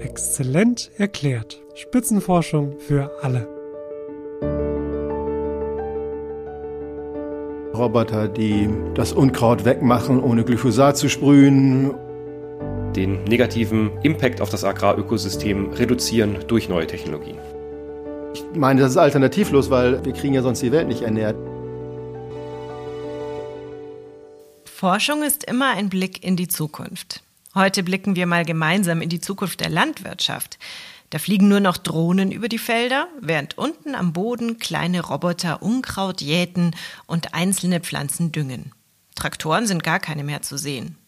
Exzellent erklärt. Spitzenforschung für alle. Roboter, die das Unkraut wegmachen, ohne Glyphosat zu sprühen. Den negativen Impact auf das Agrarökosystem reduzieren durch neue Technologien. Ich meine, das ist alternativlos, weil wir kriegen ja sonst die Welt nicht ernährt. Forschung ist immer ein Blick in die Zukunft. Heute blicken wir mal gemeinsam in die Zukunft der Landwirtschaft. Da fliegen nur noch Drohnen über die Felder, während unten am Boden kleine Roboter Unkraut jäten und einzelne Pflanzen düngen. Traktoren sind gar keine mehr zu sehen.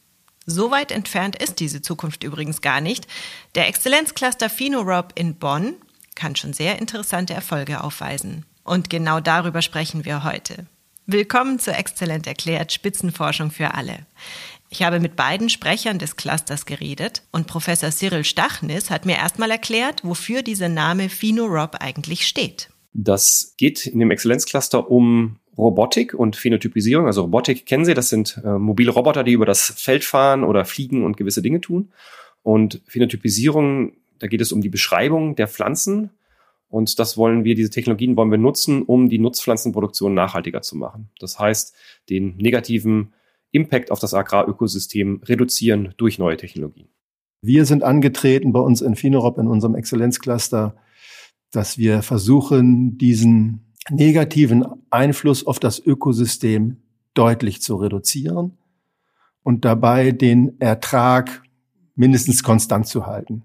So weit entfernt ist diese Zukunft übrigens gar nicht. Der Exzellenzcluster FinoRob in Bonn kann schon sehr interessante Erfolge aufweisen. Und genau darüber sprechen wir heute. Willkommen zu Exzellent erklärt Spitzenforschung für alle. Ich habe mit beiden Sprechern des Clusters geredet und Professor Cyril Stachnis hat mir erstmal erklärt, wofür dieser Name PhenoRob eigentlich steht. Das geht in dem Exzellenzcluster um Robotik und Phänotypisierung. Also Robotik kennen Sie, das sind äh, mobile Roboter, die über das Feld fahren oder fliegen und gewisse Dinge tun. Und Phänotypisierung, da geht es um die Beschreibung der Pflanzen. Und das wollen wir, diese Technologien wollen wir nutzen, um die Nutzpflanzenproduktion nachhaltiger zu machen. Das heißt, den negativen Impact auf das Agrarökosystem reduzieren durch neue Technologien. Wir sind angetreten bei uns in Finorop in unserem Exzellenzcluster, dass wir versuchen, diesen negativen Einfluss auf das Ökosystem deutlich zu reduzieren und dabei den Ertrag mindestens konstant zu halten.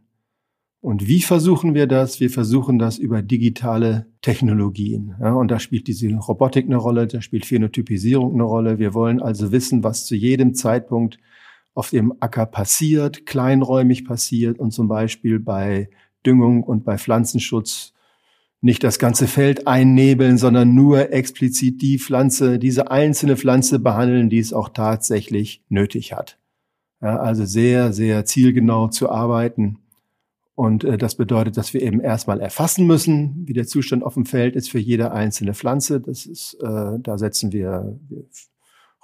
Und wie versuchen wir das? Wir versuchen das über digitale Technologien. Ja, und da spielt diese Robotik eine Rolle, da spielt Phänotypisierung eine Rolle. Wir wollen also wissen, was zu jedem Zeitpunkt auf dem Acker passiert, kleinräumig passiert und zum Beispiel bei Düngung und bei Pflanzenschutz nicht das ganze Feld einnebeln, sondern nur explizit die Pflanze, diese einzelne Pflanze behandeln, die es auch tatsächlich nötig hat. Ja, also sehr, sehr zielgenau zu arbeiten und äh, das bedeutet, dass wir eben erstmal erfassen müssen, wie der Zustand auf dem Feld ist für jede einzelne Pflanze. Das ist, äh, da setzen wir,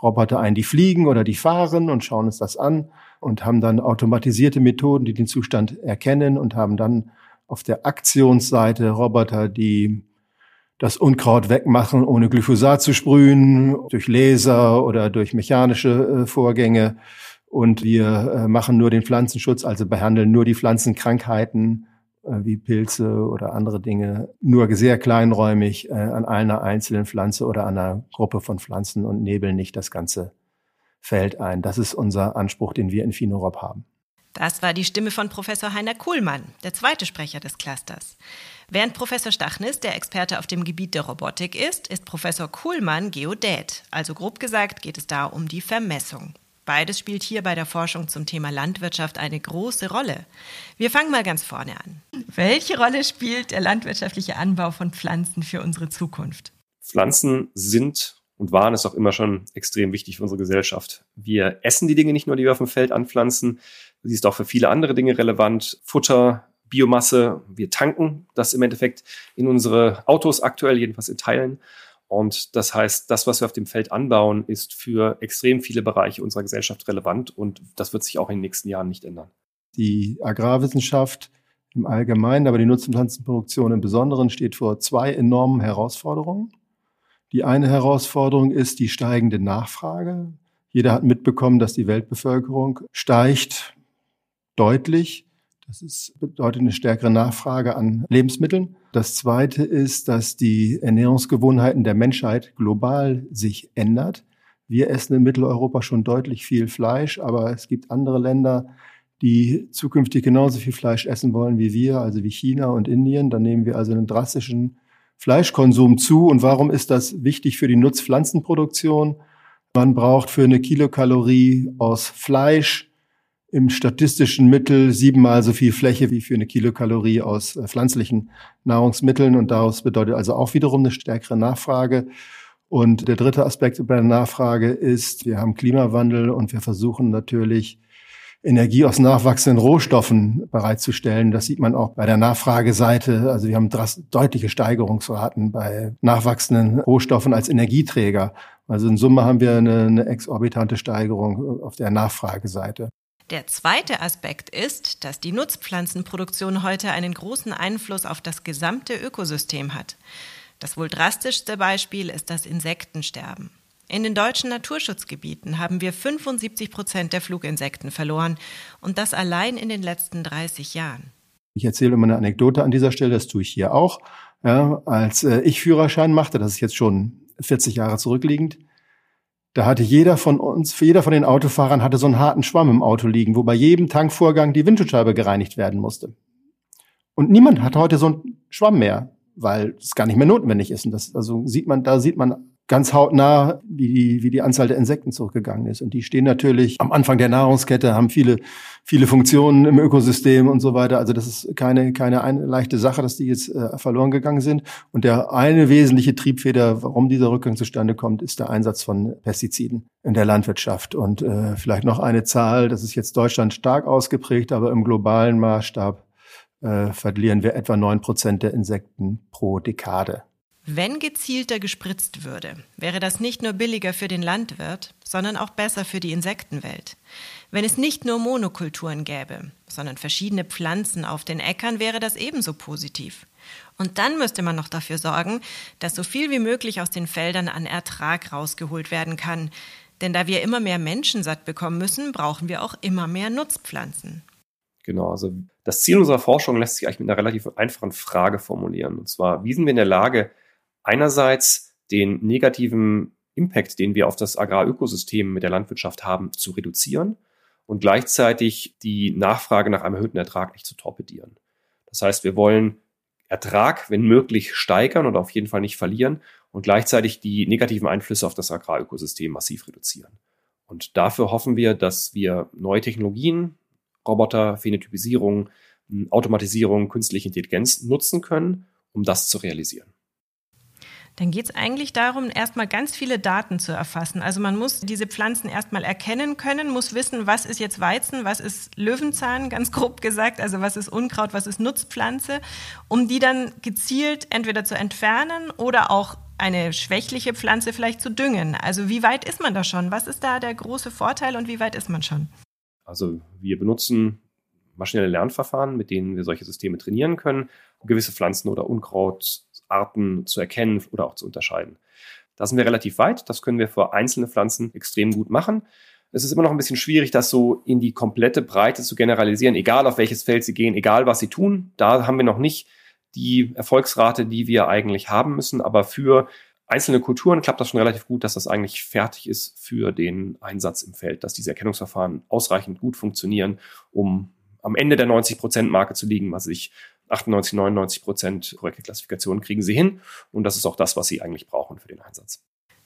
Roboter ein, die fliegen oder die fahren und schauen uns das an und haben dann automatisierte Methoden, die den Zustand erkennen und haben dann auf der Aktionsseite Roboter, die das Unkraut wegmachen, ohne Glyphosat zu sprühen, durch Laser oder durch mechanische äh, Vorgänge und wir äh, machen nur den Pflanzenschutz, also behandeln nur die Pflanzenkrankheiten äh, wie Pilze oder andere Dinge, nur sehr kleinräumig äh, an einer einzelnen Pflanze oder an einer Gruppe von Pflanzen und nebeln nicht das ganze Feld ein. Das ist unser Anspruch, den wir in Finorop haben. Das war die Stimme von Professor Heiner Kuhlmann, der zweite Sprecher des Clusters. Während Professor Stachnis der Experte auf dem Gebiet der Robotik ist, ist Professor Kuhlmann Geodät. Also grob gesagt geht es da um die Vermessung. Beides spielt hier bei der Forschung zum Thema Landwirtschaft eine große Rolle. Wir fangen mal ganz vorne an. Welche Rolle spielt der landwirtschaftliche Anbau von Pflanzen für unsere Zukunft? Pflanzen sind und waren es auch immer schon extrem wichtig für unsere Gesellschaft. Wir essen die Dinge nicht nur, die wir auf dem Feld anpflanzen, sie ist auch für viele andere Dinge relevant. Futter, Biomasse, wir tanken das im Endeffekt in unsere Autos aktuell, jedenfalls in Teilen. Und das heißt, das, was wir auf dem Feld anbauen, ist für extrem viele Bereiche unserer Gesellschaft relevant und das wird sich auch in den nächsten Jahren nicht ändern. Die Agrarwissenschaft im Allgemeinen, aber die Nutzpflanzenproduktion im Besonderen steht vor zwei enormen Herausforderungen. Die eine Herausforderung ist die steigende Nachfrage. Jeder hat mitbekommen, dass die Weltbevölkerung steigt deutlich. Das ist, bedeutet eine stärkere Nachfrage an Lebensmitteln. Das zweite ist, dass die Ernährungsgewohnheiten der Menschheit global sich ändert. Wir essen in Mitteleuropa schon deutlich viel Fleisch, aber es gibt andere Länder, die zukünftig genauso viel Fleisch essen wollen wie wir, also wie China und Indien. Dann nehmen wir also einen drastischen Fleischkonsum zu. Und warum ist das wichtig für die Nutzpflanzenproduktion? Man braucht für eine Kilokalorie aus Fleisch im statistischen Mittel siebenmal so viel Fläche wie für eine Kilokalorie aus äh, pflanzlichen Nahrungsmitteln und daraus bedeutet also auch wiederum eine stärkere Nachfrage. Und der dritte Aspekt bei der Nachfrage ist, wir haben Klimawandel und wir versuchen natürlich Energie aus nachwachsenden Rohstoffen bereitzustellen. Das sieht man auch bei der Nachfrageseite. Also wir haben deutliche Steigerungsraten bei nachwachsenden Rohstoffen als Energieträger. Also in Summe haben wir eine, eine exorbitante Steigerung auf der Nachfrageseite. Der zweite Aspekt ist, dass die Nutzpflanzenproduktion heute einen großen Einfluss auf das gesamte Ökosystem hat. Das wohl drastischste Beispiel ist das Insektensterben. In den deutschen Naturschutzgebieten haben wir 75 Prozent der Fluginsekten verloren und das allein in den letzten 30 Jahren. Ich erzähle immer eine Anekdote an dieser Stelle, das tue ich hier auch. Ja, als äh, ich Führerschein machte, das ist jetzt schon 40 Jahre zurückliegend, da hatte jeder von uns, jeder von den Autofahrern hatte so einen harten Schwamm im Auto liegen, wo bei jedem Tankvorgang die Windschutzscheibe gereinigt werden musste. Und niemand hat heute so einen Schwamm mehr, weil es gar nicht mehr notwendig ist. Und das, also sieht man, da sieht man ganz hautnah, wie die, wie die Anzahl der Insekten zurückgegangen ist. Und die stehen natürlich am Anfang der Nahrungskette, haben viele, viele Funktionen im Ökosystem und so weiter. Also das ist keine, keine eine leichte Sache, dass die jetzt äh, verloren gegangen sind. Und der eine wesentliche Triebfeder, warum dieser Rückgang zustande kommt, ist der Einsatz von Pestiziden in der Landwirtschaft. Und äh, vielleicht noch eine Zahl, das ist jetzt Deutschland stark ausgeprägt, aber im globalen Maßstab äh, verlieren wir etwa neun Prozent der Insekten pro Dekade. Wenn gezielter gespritzt würde, wäre das nicht nur billiger für den Landwirt, sondern auch besser für die Insektenwelt. Wenn es nicht nur Monokulturen gäbe, sondern verschiedene Pflanzen auf den Äckern, wäre das ebenso positiv. Und dann müsste man noch dafür sorgen, dass so viel wie möglich aus den Feldern an Ertrag rausgeholt werden kann. Denn da wir immer mehr Menschen satt bekommen müssen, brauchen wir auch immer mehr Nutzpflanzen. Genau, also das Ziel unserer Forschung lässt sich eigentlich mit einer relativ einfachen Frage formulieren. Und zwar, wie sind wir in der Lage, einerseits den negativen Impact, den wir auf das Agrarökosystem mit der Landwirtschaft haben, zu reduzieren und gleichzeitig die Nachfrage nach einem erhöhten Ertrag nicht zu torpedieren. Das heißt, wir wollen Ertrag, wenn möglich, steigern oder auf jeden Fall nicht verlieren und gleichzeitig die negativen Einflüsse auf das Agrarökosystem massiv reduzieren. Und dafür hoffen wir, dass wir neue Technologien, Roboter, Phänotypisierung, Automatisierung, künstliche Intelligenz nutzen können, um das zu realisieren dann geht es eigentlich darum, erstmal ganz viele Daten zu erfassen. Also man muss diese Pflanzen erstmal erkennen können, muss wissen, was ist jetzt Weizen, was ist Löwenzahn, ganz grob gesagt, also was ist Unkraut, was ist Nutzpflanze, um die dann gezielt entweder zu entfernen oder auch eine schwächliche Pflanze vielleicht zu düngen. Also wie weit ist man da schon? Was ist da der große Vorteil und wie weit ist man schon? Also wir benutzen maschinelle Lernverfahren, mit denen wir solche Systeme trainieren können, um gewisse Pflanzen oder Unkrautarten zu erkennen oder auch zu unterscheiden. Da sind wir relativ weit. Das können wir für einzelne Pflanzen extrem gut machen. Es ist immer noch ein bisschen schwierig, das so in die komplette Breite zu generalisieren, egal auf welches Feld sie gehen, egal was sie tun. Da haben wir noch nicht die Erfolgsrate, die wir eigentlich haben müssen. Aber für einzelne Kulturen klappt das schon relativ gut, dass das eigentlich fertig ist für den Einsatz im Feld, dass diese Erkennungsverfahren ausreichend gut funktionieren, um am Ende der 90-Prozent-Marke zu liegen, was ich 98, 99 Prozent korrekte kriegen sie hin. Und das ist auch das, was sie eigentlich brauchen für den Einsatz.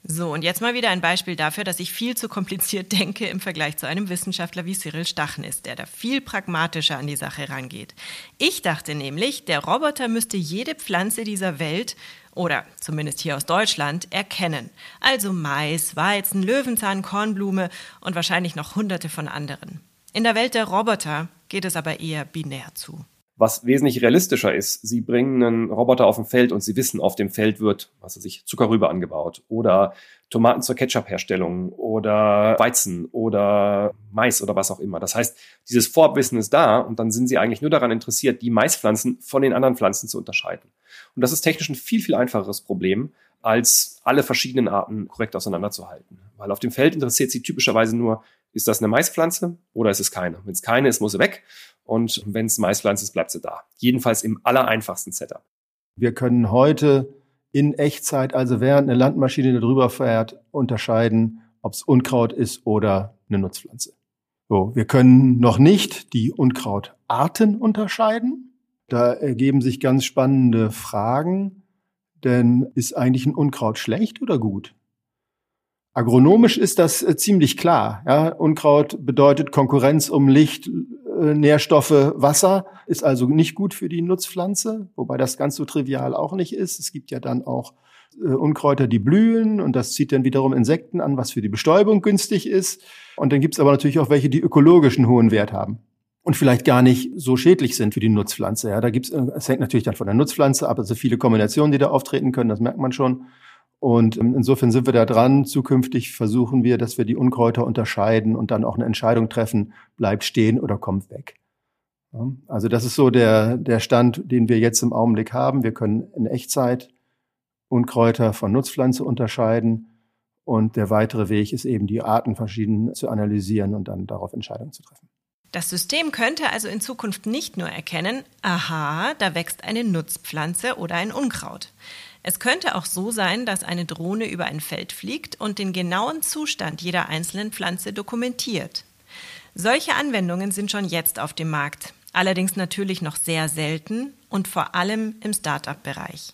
So, und jetzt mal wieder ein Beispiel dafür, dass ich viel zu kompliziert denke im Vergleich zu einem Wissenschaftler wie Cyril Stachen ist, der da viel pragmatischer an die Sache rangeht. Ich dachte nämlich, der Roboter müsste jede Pflanze dieser Welt oder zumindest hier aus Deutschland erkennen. Also Mais, Weizen, Löwenzahn, Kornblume und wahrscheinlich noch hunderte von anderen. In der Welt der Roboter geht es aber eher binär zu. Was wesentlich realistischer ist, Sie bringen einen Roboter auf dem Feld und Sie wissen, auf dem Feld wird, was weiß ich, Zuckerrübe angebaut oder Tomaten zur Ketchup-Herstellung oder Weizen oder Mais oder was auch immer. Das heißt, dieses Vorwissen ist da und dann sind Sie eigentlich nur daran interessiert, die Maispflanzen von den anderen Pflanzen zu unterscheiden. Und das ist technisch ein viel, viel einfacheres Problem, als alle verschiedenen Arten korrekt auseinanderzuhalten. Weil auf dem Feld interessiert Sie typischerweise nur, ist das eine Maispflanze oder ist es keine? Wenn es keine ist, muss sie weg. Und wenn es Maispflanze ist, bleibt sie da. Jedenfalls im allereinfachsten Setup. Wir können heute in Echtzeit, also während eine Landmaschine darüber fährt, unterscheiden, ob es Unkraut ist oder eine Nutzpflanze. So, wir können noch nicht die Unkrautarten unterscheiden. Da ergeben sich ganz spannende Fragen. Denn ist eigentlich ein Unkraut schlecht oder gut? Agronomisch ist das äh, ziemlich klar. Ja, Unkraut bedeutet Konkurrenz um Licht, äh, Nährstoffe, Wasser, ist also nicht gut für die Nutzpflanze, wobei das ganz so trivial auch nicht ist. Es gibt ja dann auch äh, Unkräuter, die blühen und das zieht dann wiederum Insekten an, was für die Bestäubung günstig ist. Und dann gibt es aber natürlich auch welche, die ökologischen hohen Wert haben und vielleicht gar nicht so schädlich sind für die Nutzpflanze. Ja, da gibt's, es hängt natürlich dann von der Nutzpflanze ab, also viele Kombinationen, die da auftreten können, das merkt man schon. Und insofern sind wir da dran. Zukünftig versuchen wir, dass wir die Unkräuter unterscheiden und dann auch eine Entscheidung treffen, bleibt stehen oder kommt weg. Also das ist so der, der Stand, den wir jetzt im Augenblick haben. Wir können in Echtzeit Unkräuter von Nutzpflanze unterscheiden. Und der weitere Weg ist eben, die Arten verschieden zu analysieren und dann darauf Entscheidungen zu treffen. Das System könnte also in Zukunft nicht nur erkennen, aha, da wächst eine Nutzpflanze oder ein Unkraut. Es könnte auch so sein, dass eine Drohne über ein Feld fliegt und den genauen Zustand jeder einzelnen Pflanze dokumentiert. Solche Anwendungen sind schon jetzt auf dem Markt, allerdings natürlich noch sehr selten und vor allem im Start-up-Bereich.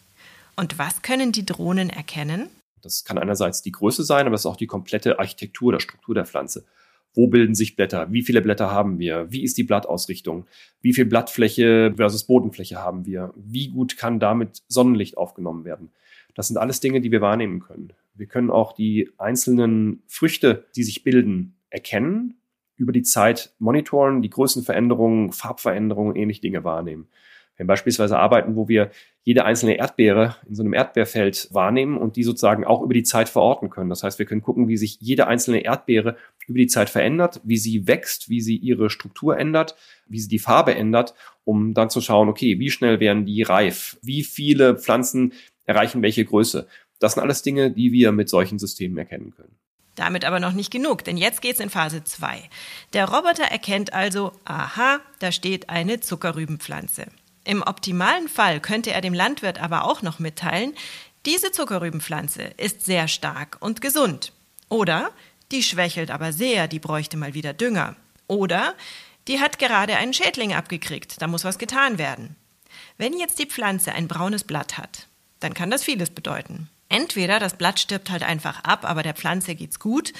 Und was können die Drohnen erkennen? Das kann einerseits die Größe sein, aber es ist auch die komplette Architektur oder Struktur der Pflanze. Wo bilden sich Blätter? Wie viele Blätter haben wir? Wie ist die Blattausrichtung? Wie viel Blattfläche versus Bodenfläche haben wir? Wie gut kann damit Sonnenlicht aufgenommen werden? Das sind alles Dinge, die wir wahrnehmen können. Wir können auch die einzelnen Früchte, die sich bilden, erkennen, über die Zeit monitoren, die Größenveränderungen, Farbveränderungen, ähnliche Dinge wahrnehmen. Wir beispielsweise arbeiten, wo wir jede einzelne Erdbeere in so einem Erdbeerfeld wahrnehmen und die sozusagen auch über die Zeit verorten können. Das heißt, wir können gucken, wie sich jede einzelne Erdbeere über die Zeit verändert, wie sie wächst, wie sie ihre Struktur ändert, wie sie die Farbe ändert, um dann zu schauen, okay, wie schnell werden die reif? Wie viele Pflanzen erreichen welche Größe? Das sind alles Dinge, die wir mit solchen Systemen erkennen können. Damit aber noch nicht genug, denn jetzt geht's in Phase 2. Der Roboter erkennt also, aha, da steht eine Zuckerrübenpflanze. Im optimalen Fall könnte er dem Landwirt aber auch noch mitteilen, diese Zuckerrübenpflanze ist sehr stark und gesund. Oder die schwächelt aber sehr, die bräuchte mal wieder Dünger. Oder die hat gerade einen Schädling abgekriegt, da muss was getan werden. Wenn jetzt die Pflanze ein braunes Blatt hat, dann kann das vieles bedeuten. Entweder das Blatt stirbt halt einfach ab, aber der Pflanze geht's gut,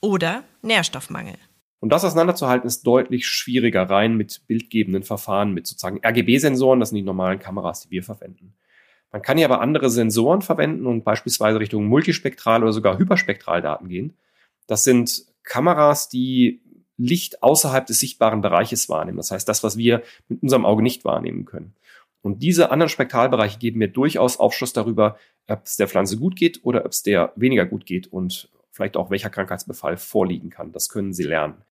oder Nährstoffmangel. Und das auseinanderzuhalten ist deutlich schwieriger rein mit bildgebenden Verfahren, mit sozusagen RGB-Sensoren, das sind die normalen Kameras, die wir verwenden. Man kann hier aber andere Sensoren verwenden und beispielsweise Richtung multispektral oder sogar Hyperspektraldaten gehen. Das sind Kameras, die Licht außerhalb des sichtbaren Bereiches wahrnehmen. Das heißt, das, was wir mit unserem Auge nicht wahrnehmen können. Und diese anderen Spektralbereiche geben mir durchaus Aufschluss darüber, ob es der Pflanze gut geht oder ob es der weniger gut geht und vielleicht auch welcher Krankheitsbefall vorliegen kann. Das können sie lernen.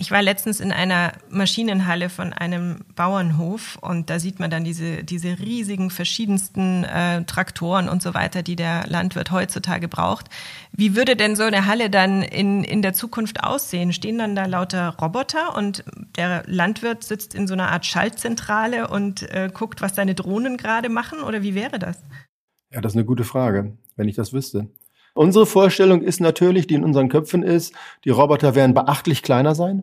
Ich war letztens in einer Maschinenhalle von einem Bauernhof und da sieht man dann diese, diese riesigen verschiedensten äh, Traktoren und so weiter, die der Landwirt heutzutage braucht. Wie würde denn so eine Halle dann in, in der Zukunft aussehen? Stehen dann da lauter Roboter und der Landwirt sitzt in so einer Art Schaltzentrale und äh, guckt, was seine Drohnen gerade machen oder wie wäre das? Ja, das ist eine gute Frage, wenn ich das wüsste. Unsere Vorstellung ist natürlich, die in unseren Köpfen ist, die Roboter werden beachtlich kleiner sein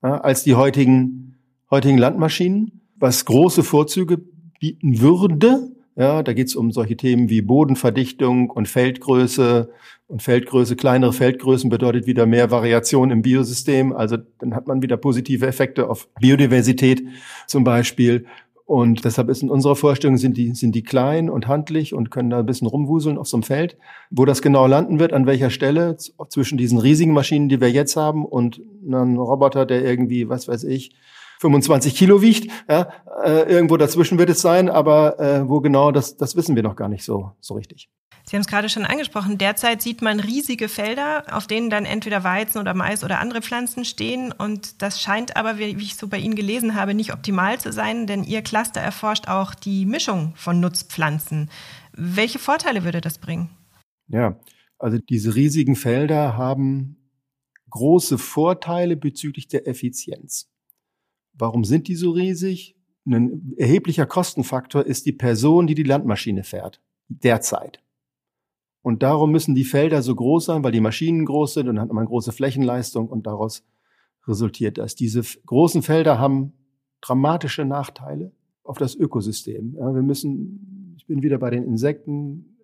ja, als die heutigen, heutigen Landmaschinen, was große Vorzüge bieten würde. Ja, da geht es um solche Themen wie Bodenverdichtung und Feldgröße. Und Feldgröße, kleinere Feldgrößen bedeutet wieder mehr Variation im Biosystem. Also dann hat man wieder positive Effekte auf Biodiversität zum Beispiel. Und deshalb ist in unserer Vorstellung sind die, sind die klein und handlich und können da ein bisschen rumwuseln auf so einem Feld. Wo das genau landen wird, an welcher Stelle, zwischen diesen riesigen Maschinen, die wir jetzt haben und einem Roboter, der irgendwie, was weiß ich, 25 Kilo wiegt, ja, äh, irgendwo dazwischen wird es sein, aber äh, wo genau, das, das wissen wir noch gar nicht so, so richtig. Sie haben es gerade schon angesprochen. Derzeit sieht man riesige Felder, auf denen dann entweder Weizen oder Mais oder andere Pflanzen stehen. Und das scheint aber, wie ich so bei Ihnen gelesen habe, nicht optimal zu sein, denn Ihr Cluster erforscht auch die Mischung von Nutzpflanzen. Welche Vorteile würde das bringen? Ja, also diese riesigen Felder haben große Vorteile bezüglich der Effizienz. Warum sind die so riesig? Ein erheblicher Kostenfaktor ist die Person, die die Landmaschine fährt. Derzeit. Und darum müssen die Felder so groß sein, weil die Maschinen groß sind und dann hat man große Flächenleistung und daraus resultiert das. Diese großen Felder haben dramatische Nachteile auf das Ökosystem. Ja, wir müssen, ich bin wieder bei den Insekten,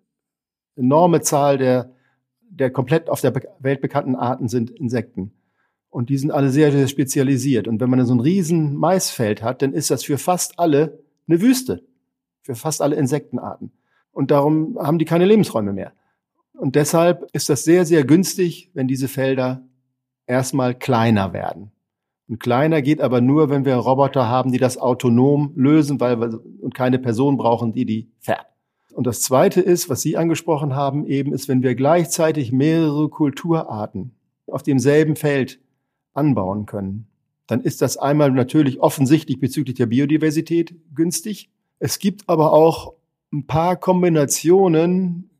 enorme Zahl der, der komplett auf der Welt bekannten Arten sind Insekten. Und die sind alle sehr, sehr spezialisiert. Und wenn man so ein riesen Maisfeld hat, dann ist das für fast alle eine Wüste. Für fast alle Insektenarten. Und darum haben die keine Lebensräume mehr. Und deshalb ist das sehr, sehr günstig, wenn diese Felder erstmal kleiner werden. Und kleiner geht aber nur, wenn wir Roboter haben, die das autonom lösen, weil wir und keine Person brauchen, die die fährt. Und das Zweite ist, was Sie angesprochen haben, eben ist, wenn wir gleichzeitig mehrere Kulturarten auf demselben Feld anbauen können, dann ist das einmal natürlich offensichtlich bezüglich der Biodiversität günstig. Es gibt aber auch ein paar Kombinationen,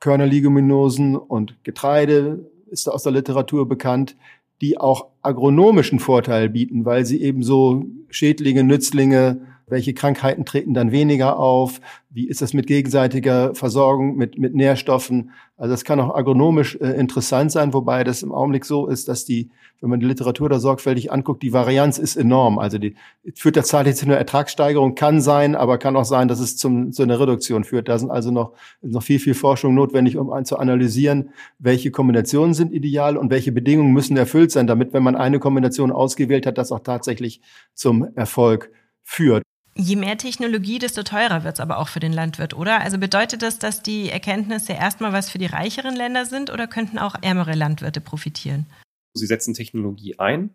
Körnerleguminosen und Getreide ist aus der Literatur bekannt, die auch agronomischen Vorteil bieten, weil sie eben so Schädlinge, Nützlinge, welche Krankheiten treten dann weniger auf? Wie ist das mit gegenseitiger Versorgung, mit, mit Nährstoffen? Also das kann auch agronomisch äh, interessant sein, wobei das im Augenblick so ist, dass die, wenn man die Literatur da sorgfältig anguckt, die Varianz ist enorm. Also die führt tatsächlich zu einer Ertragssteigerung, kann sein, aber kann auch sein, dass es zum, zu einer Reduktion führt. Da sind also noch, noch viel, viel Forschung notwendig, um zu analysieren, welche Kombinationen sind ideal und welche Bedingungen müssen erfüllt sein, damit, wenn man eine Kombination ausgewählt hat, das auch tatsächlich zum Erfolg führt. Je mehr Technologie, desto teurer wird es aber auch für den Landwirt, oder? Also bedeutet das, dass die Erkenntnisse erstmal was für die reicheren Länder sind oder könnten auch ärmere Landwirte profitieren? Sie setzen Technologie ein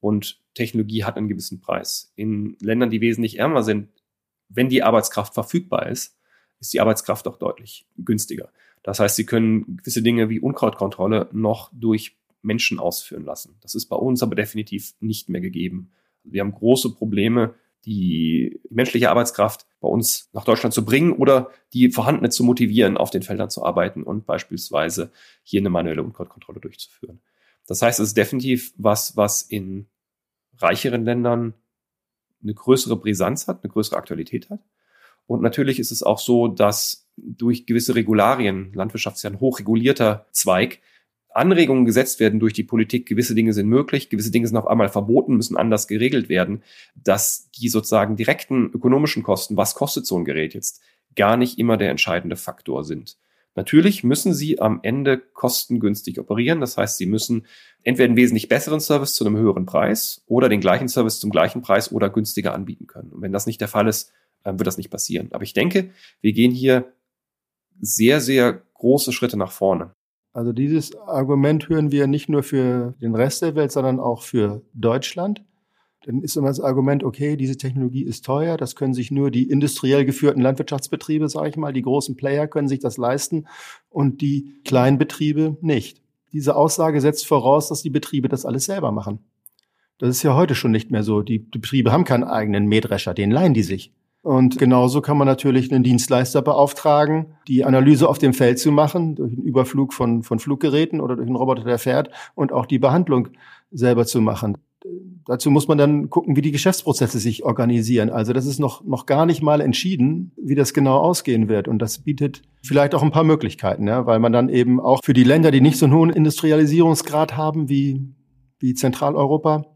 und Technologie hat einen gewissen Preis. In Ländern, die wesentlich ärmer sind, wenn die Arbeitskraft verfügbar ist, ist die Arbeitskraft auch deutlich günstiger. Das heißt, sie können gewisse Dinge wie Unkrautkontrolle noch durch Menschen ausführen lassen. Das ist bei uns aber definitiv nicht mehr gegeben. Wir haben große Probleme, die menschliche Arbeitskraft bei uns nach Deutschland zu bringen oder die vorhandene zu motivieren, auf den Feldern zu arbeiten und beispielsweise hier eine manuelle Unkrautkontrolle durchzuführen. Das heißt, es ist definitiv was, was in reicheren Ländern eine größere Brisanz hat, eine größere Aktualität hat. Und natürlich ist es auch so, dass durch gewisse Regularien, Landwirtschaft ist ja ein hochregulierter Zweig, Anregungen gesetzt werden durch die Politik, gewisse Dinge sind möglich, gewisse Dinge sind auf einmal verboten, müssen anders geregelt werden, dass die sozusagen direkten ökonomischen Kosten, was kostet so ein Gerät jetzt, gar nicht immer der entscheidende Faktor sind. Natürlich müssen sie am Ende kostengünstig operieren. Das heißt, sie müssen entweder einen wesentlich besseren Service zu einem höheren Preis oder den gleichen Service zum gleichen Preis oder günstiger anbieten können. Und wenn das nicht der Fall ist, wird das nicht passieren. Aber ich denke, wir gehen hier sehr, sehr große Schritte nach vorne. Also dieses Argument hören wir nicht nur für den Rest der Welt, sondern auch für Deutschland. Dann ist immer das Argument, okay, diese Technologie ist teuer, das können sich nur die industriell geführten Landwirtschaftsbetriebe, sage ich mal, die großen Player können sich das leisten und die kleinen Betriebe nicht. Diese Aussage setzt voraus, dass die Betriebe das alles selber machen. Das ist ja heute schon nicht mehr so. Die Betriebe haben keinen eigenen Mähdrescher, den leihen die sich. Und genauso kann man natürlich einen Dienstleister beauftragen, die Analyse auf dem Feld zu machen, durch einen Überflug von, von Fluggeräten oder durch einen Roboter, der fährt, und auch die Behandlung selber zu machen. Dazu muss man dann gucken, wie die Geschäftsprozesse sich organisieren. Also das ist noch, noch gar nicht mal entschieden, wie das genau ausgehen wird. Und das bietet vielleicht auch ein paar Möglichkeiten, ja, weil man dann eben auch für die Länder, die nicht so einen hohen Industrialisierungsgrad haben wie, wie Zentraleuropa,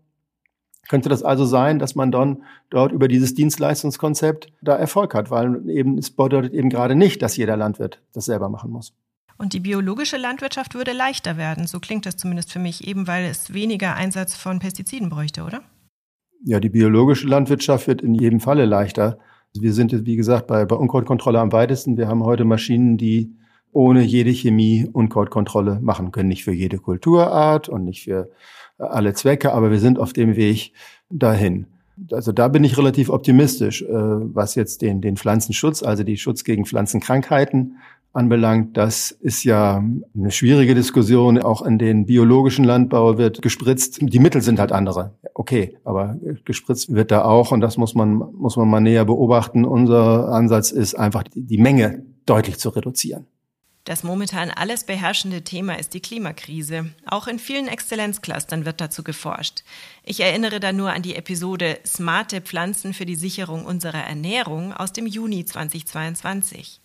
könnte das also sein, dass man dann dort über dieses Dienstleistungskonzept da Erfolg hat, weil eben es bedeutet eben gerade nicht, dass jeder Landwirt das selber machen muss. Und die biologische Landwirtschaft würde leichter werden, so klingt das zumindest für mich, eben weil es weniger Einsatz von Pestiziden bräuchte, oder? Ja, die biologische Landwirtschaft wird in jedem Falle leichter. Wir sind, wie gesagt, bei, bei Unkrautkontrolle am weitesten. Wir haben heute Maschinen, die ohne jede Chemie Unkrautkontrolle machen können. Nicht für jede Kulturart und nicht für alle Zwecke, aber wir sind auf dem Weg dahin. Also da bin ich relativ optimistisch, äh, was jetzt den, den Pflanzenschutz, also die Schutz gegen Pflanzenkrankheiten anbelangt. Das ist ja eine schwierige Diskussion. Auch in den biologischen Landbau wird gespritzt. Die Mittel sind halt andere. Okay, aber gespritzt wird da auch und das muss man, muss man mal näher beobachten. Unser Ansatz ist einfach die Menge deutlich zu reduzieren. Das momentan alles beherrschende Thema ist die Klimakrise. Auch in vielen Exzellenzclustern wird dazu geforscht. Ich erinnere da nur an die Episode Smarte Pflanzen für die Sicherung unserer Ernährung aus dem Juni 2022.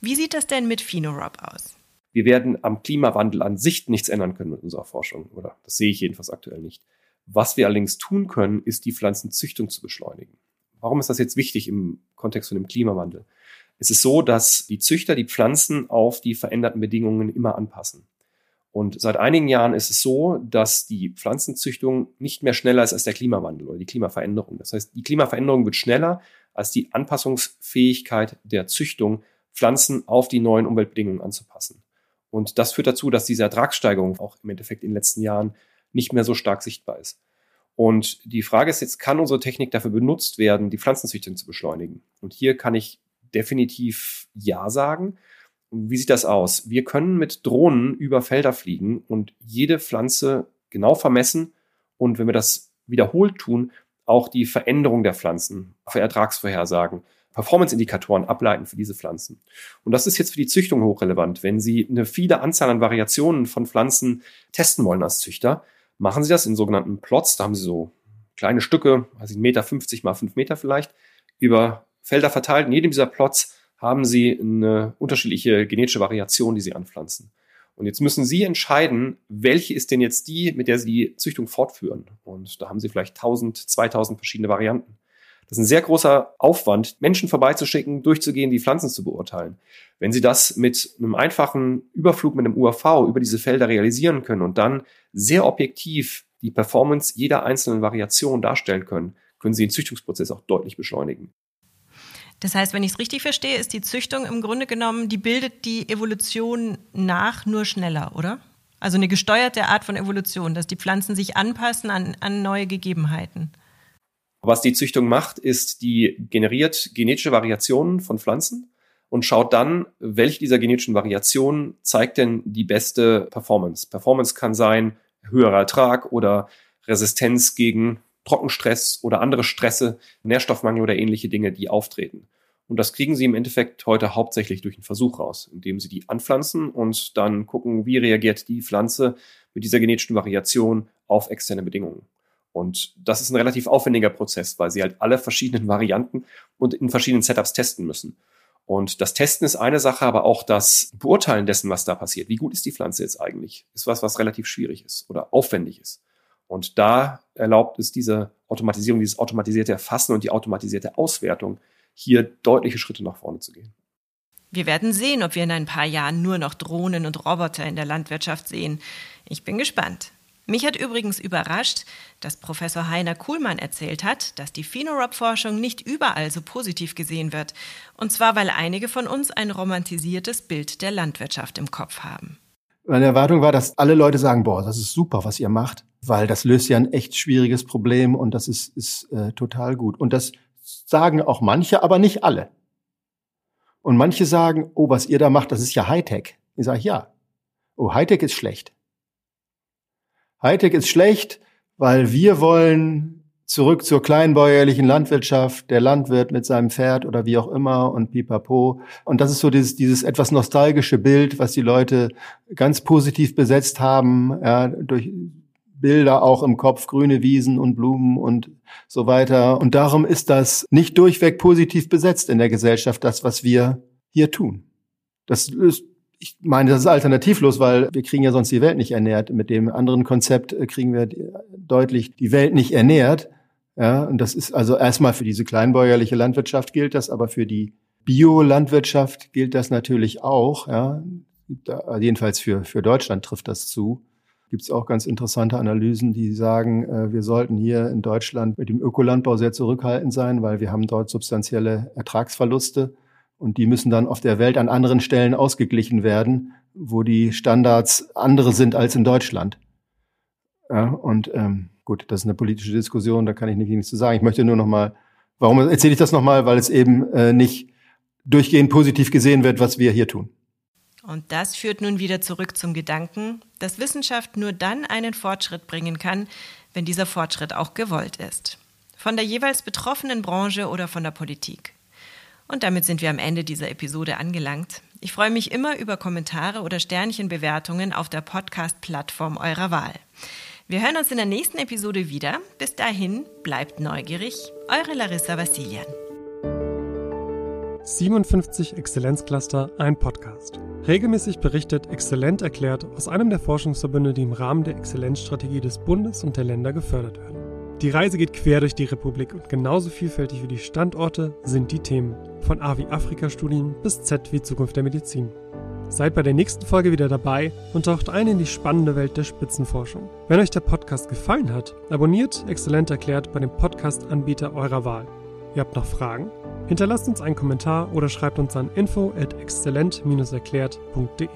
Wie sieht das denn mit Finorob aus? Wir werden am Klimawandel an sich nichts ändern können mit unserer Forschung, oder das sehe ich jedenfalls aktuell nicht. Was wir allerdings tun können, ist die Pflanzenzüchtung zu beschleunigen. Warum ist das jetzt wichtig im Kontext von dem Klimawandel? Es ist so, dass die Züchter die Pflanzen auf die veränderten Bedingungen immer anpassen. Und seit einigen Jahren ist es so, dass die Pflanzenzüchtung nicht mehr schneller ist als der Klimawandel oder die Klimaveränderung. Das heißt, die Klimaveränderung wird schneller als die Anpassungsfähigkeit der Züchtung, Pflanzen auf die neuen Umweltbedingungen anzupassen. Und das führt dazu, dass diese Ertragssteigerung auch im Endeffekt in den letzten Jahren nicht mehr so stark sichtbar ist. Und die Frage ist jetzt, kann unsere Technik dafür benutzt werden, die Pflanzenzüchtung zu beschleunigen? Und hier kann ich definitiv Ja sagen. Wie sieht das aus? Wir können mit Drohnen über Felder fliegen und jede Pflanze genau vermessen und wenn wir das wiederholt tun, auch die Veränderung der Pflanzen für Ertragsvorhersagen, Performance-Indikatoren ableiten für diese Pflanzen. Und das ist jetzt für die Züchtung hochrelevant. Wenn Sie eine viele Anzahl an Variationen von Pflanzen testen wollen als Züchter, machen Sie das in sogenannten Plots. Da haben Sie so kleine Stücke, also 1,50 Meter 50 mal 5 Meter vielleicht, über Felder verteilt. In jedem dieser Plots haben Sie eine unterschiedliche genetische Variation, die Sie anpflanzen. Und jetzt müssen Sie entscheiden, welche ist denn jetzt die, mit der Sie die Züchtung fortführen. Und da haben Sie vielleicht 1000, 2000 verschiedene Varianten. Das ist ein sehr großer Aufwand, Menschen vorbeizuschicken, durchzugehen, die Pflanzen zu beurteilen. Wenn Sie das mit einem einfachen Überflug mit einem UAV über diese Felder realisieren können und dann sehr objektiv die Performance jeder einzelnen Variation darstellen können, können Sie den Züchtungsprozess auch deutlich beschleunigen. Das heißt, wenn ich es richtig verstehe, ist die Züchtung im Grunde genommen, die bildet die Evolution nach, nur schneller, oder? Also eine gesteuerte Art von Evolution, dass die Pflanzen sich anpassen an, an neue Gegebenheiten. Was die Züchtung macht, ist, die generiert genetische Variationen von Pflanzen und schaut dann, welche dieser genetischen Variationen zeigt denn die beste Performance. Performance kann sein höherer Ertrag oder Resistenz gegen Trockenstress oder andere Stresse, Nährstoffmangel oder ähnliche Dinge, die auftreten. Und das kriegen Sie im Endeffekt heute hauptsächlich durch einen Versuch raus, indem Sie die anpflanzen und dann gucken, wie reagiert die Pflanze mit dieser genetischen Variation auf externe Bedingungen. Und das ist ein relativ aufwendiger Prozess, weil Sie halt alle verschiedenen Varianten und in verschiedenen Setups testen müssen. Und das Testen ist eine Sache, aber auch das Beurteilen dessen, was da passiert. Wie gut ist die Pflanze jetzt eigentlich? Ist was, was relativ schwierig ist oder aufwendig ist. Und da erlaubt es diese Automatisierung, dieses automatisierte Erfassen und die automatisierte Auswertung, hier deutliche Schritte nach vorne zu gehen. Wir werden sehen, ob wir in ein paar Jahren nur noch Drohnen und Roboter in der Landwirtschaft sehen. Ich bin gespannt. Mich hat übrigens überrascht, dass Professor Heiner Kuhlmann erzählt hat, dass die Phenorob-Forschung nicht überall so positiv gesehen wird. Und zwar, weil einige von uns ein romantisiertes Bild der Landwirtschaft im Kopf haben. Meine Erwartung war, dass alle Leute sagen, boah, das ist super, was ihr macht, weil das löst ja ein echt schwieriges Problem und das ist, ist äh, total gut. Und das sagen auch manche, aber nicht alle. Und manche sagen, oh, was ihr da macht, das ist ja Hightech. Ich sage, ja. Oh, Hightech ist schlecht. Hightech ist schlecht, weil wir wollen zurück zur kleinbäuerlichen Landwirtschaft, der Landwirt mit seinem Pferd oder wie auch immer und pipapo. Und das ist so dieses, dieses etwas nostalgische Bild, was die Leute ganz positiv besetzt haben, ja, durch Bilder auch im Kopf, grüne Wiesen und Blumen und so weiter. Und darum ist das nicht durchweg positiv besetzt in der Gesellschaft, das, was wir hier tun. Das ist ich meine, das ist alternativlos, weil wir kriegen ja sonst die Welt nicht ernährt. Mit dem anderen Konzept äh, kriegen wir deutlich die Welt nicht ernährt. Ja, und das ist also erstmal für diese kleinbäuerliche Landwirtschaft gilt das, aber für die Biolandwirtschaft gilt das natürlich auch. Ja, jedenfalls für, für Deutschland trifft das zu. Gibt es auch ganz interessante Analysen, die sagen, äh, wir sollten hier in Deutschland mit dem Ökolandbau sehr zurückhaltend sein, weil wir haben dort substanzielle Ertragsverluste und die müssen dann auf der Welt an anderen Stellen ausgeglichen werden, wo die Standards andere sind als in Deutschland. Ja, und ähm, gut, das ist eine politische Diskussion, da kann ich nichts zu sagen. Ich möchte nur noch mal, warum erzähle ich das noch mal? Weil es eben äh, nicht durchgehend positiv gesehen wird, was wir hier tun. Und das führt nun wieder zurück zum Gedanken, dass Wissenschaft nur dann einen Fortschritt bringen kann, wenn dieser Fortschritt auch gewollt ist. Von der jeweils betroffenen Branche oder von der Politik. Und damit sind wir am Ende dieser Episode angelangt. Ich freue mich immer über Kommentare oder Sternchenbewertungen auf der Podcast-Plattform eurer Wahl. Wir hören uns in der nächsten Episode wieder. Bis dahin, bleibt neugierig. Eure Larissa Vassilian. 57 Exzellenzcluster, ein Podcast. Regelmäßig berichtet Exzellent erklärt aus einem der Forschungsverbünde, die im Rahmen der Exzellenzstrategie des Bundes und der Länder gefördert werden. Die Reise geht quer durch die Republik und genauso vielfältig wie die Standorte sind die Themen. Von A wie Afrika-Studien bis Z wie Zukunft der Medizin. Seid bei der nächsten Folge wieder dabei und taucht ein in die spannende Welt der Spitzenforschung. Wenn euch der Podcast gefallen hat, abonniert Exzellent erklärt bei dem Podcast-Anbieter eurer Wahl. Ihr habt noch Fragen? Hinterlasst uns einen Kommentar oder schreibt uns an info at exzellent-erklärt.de.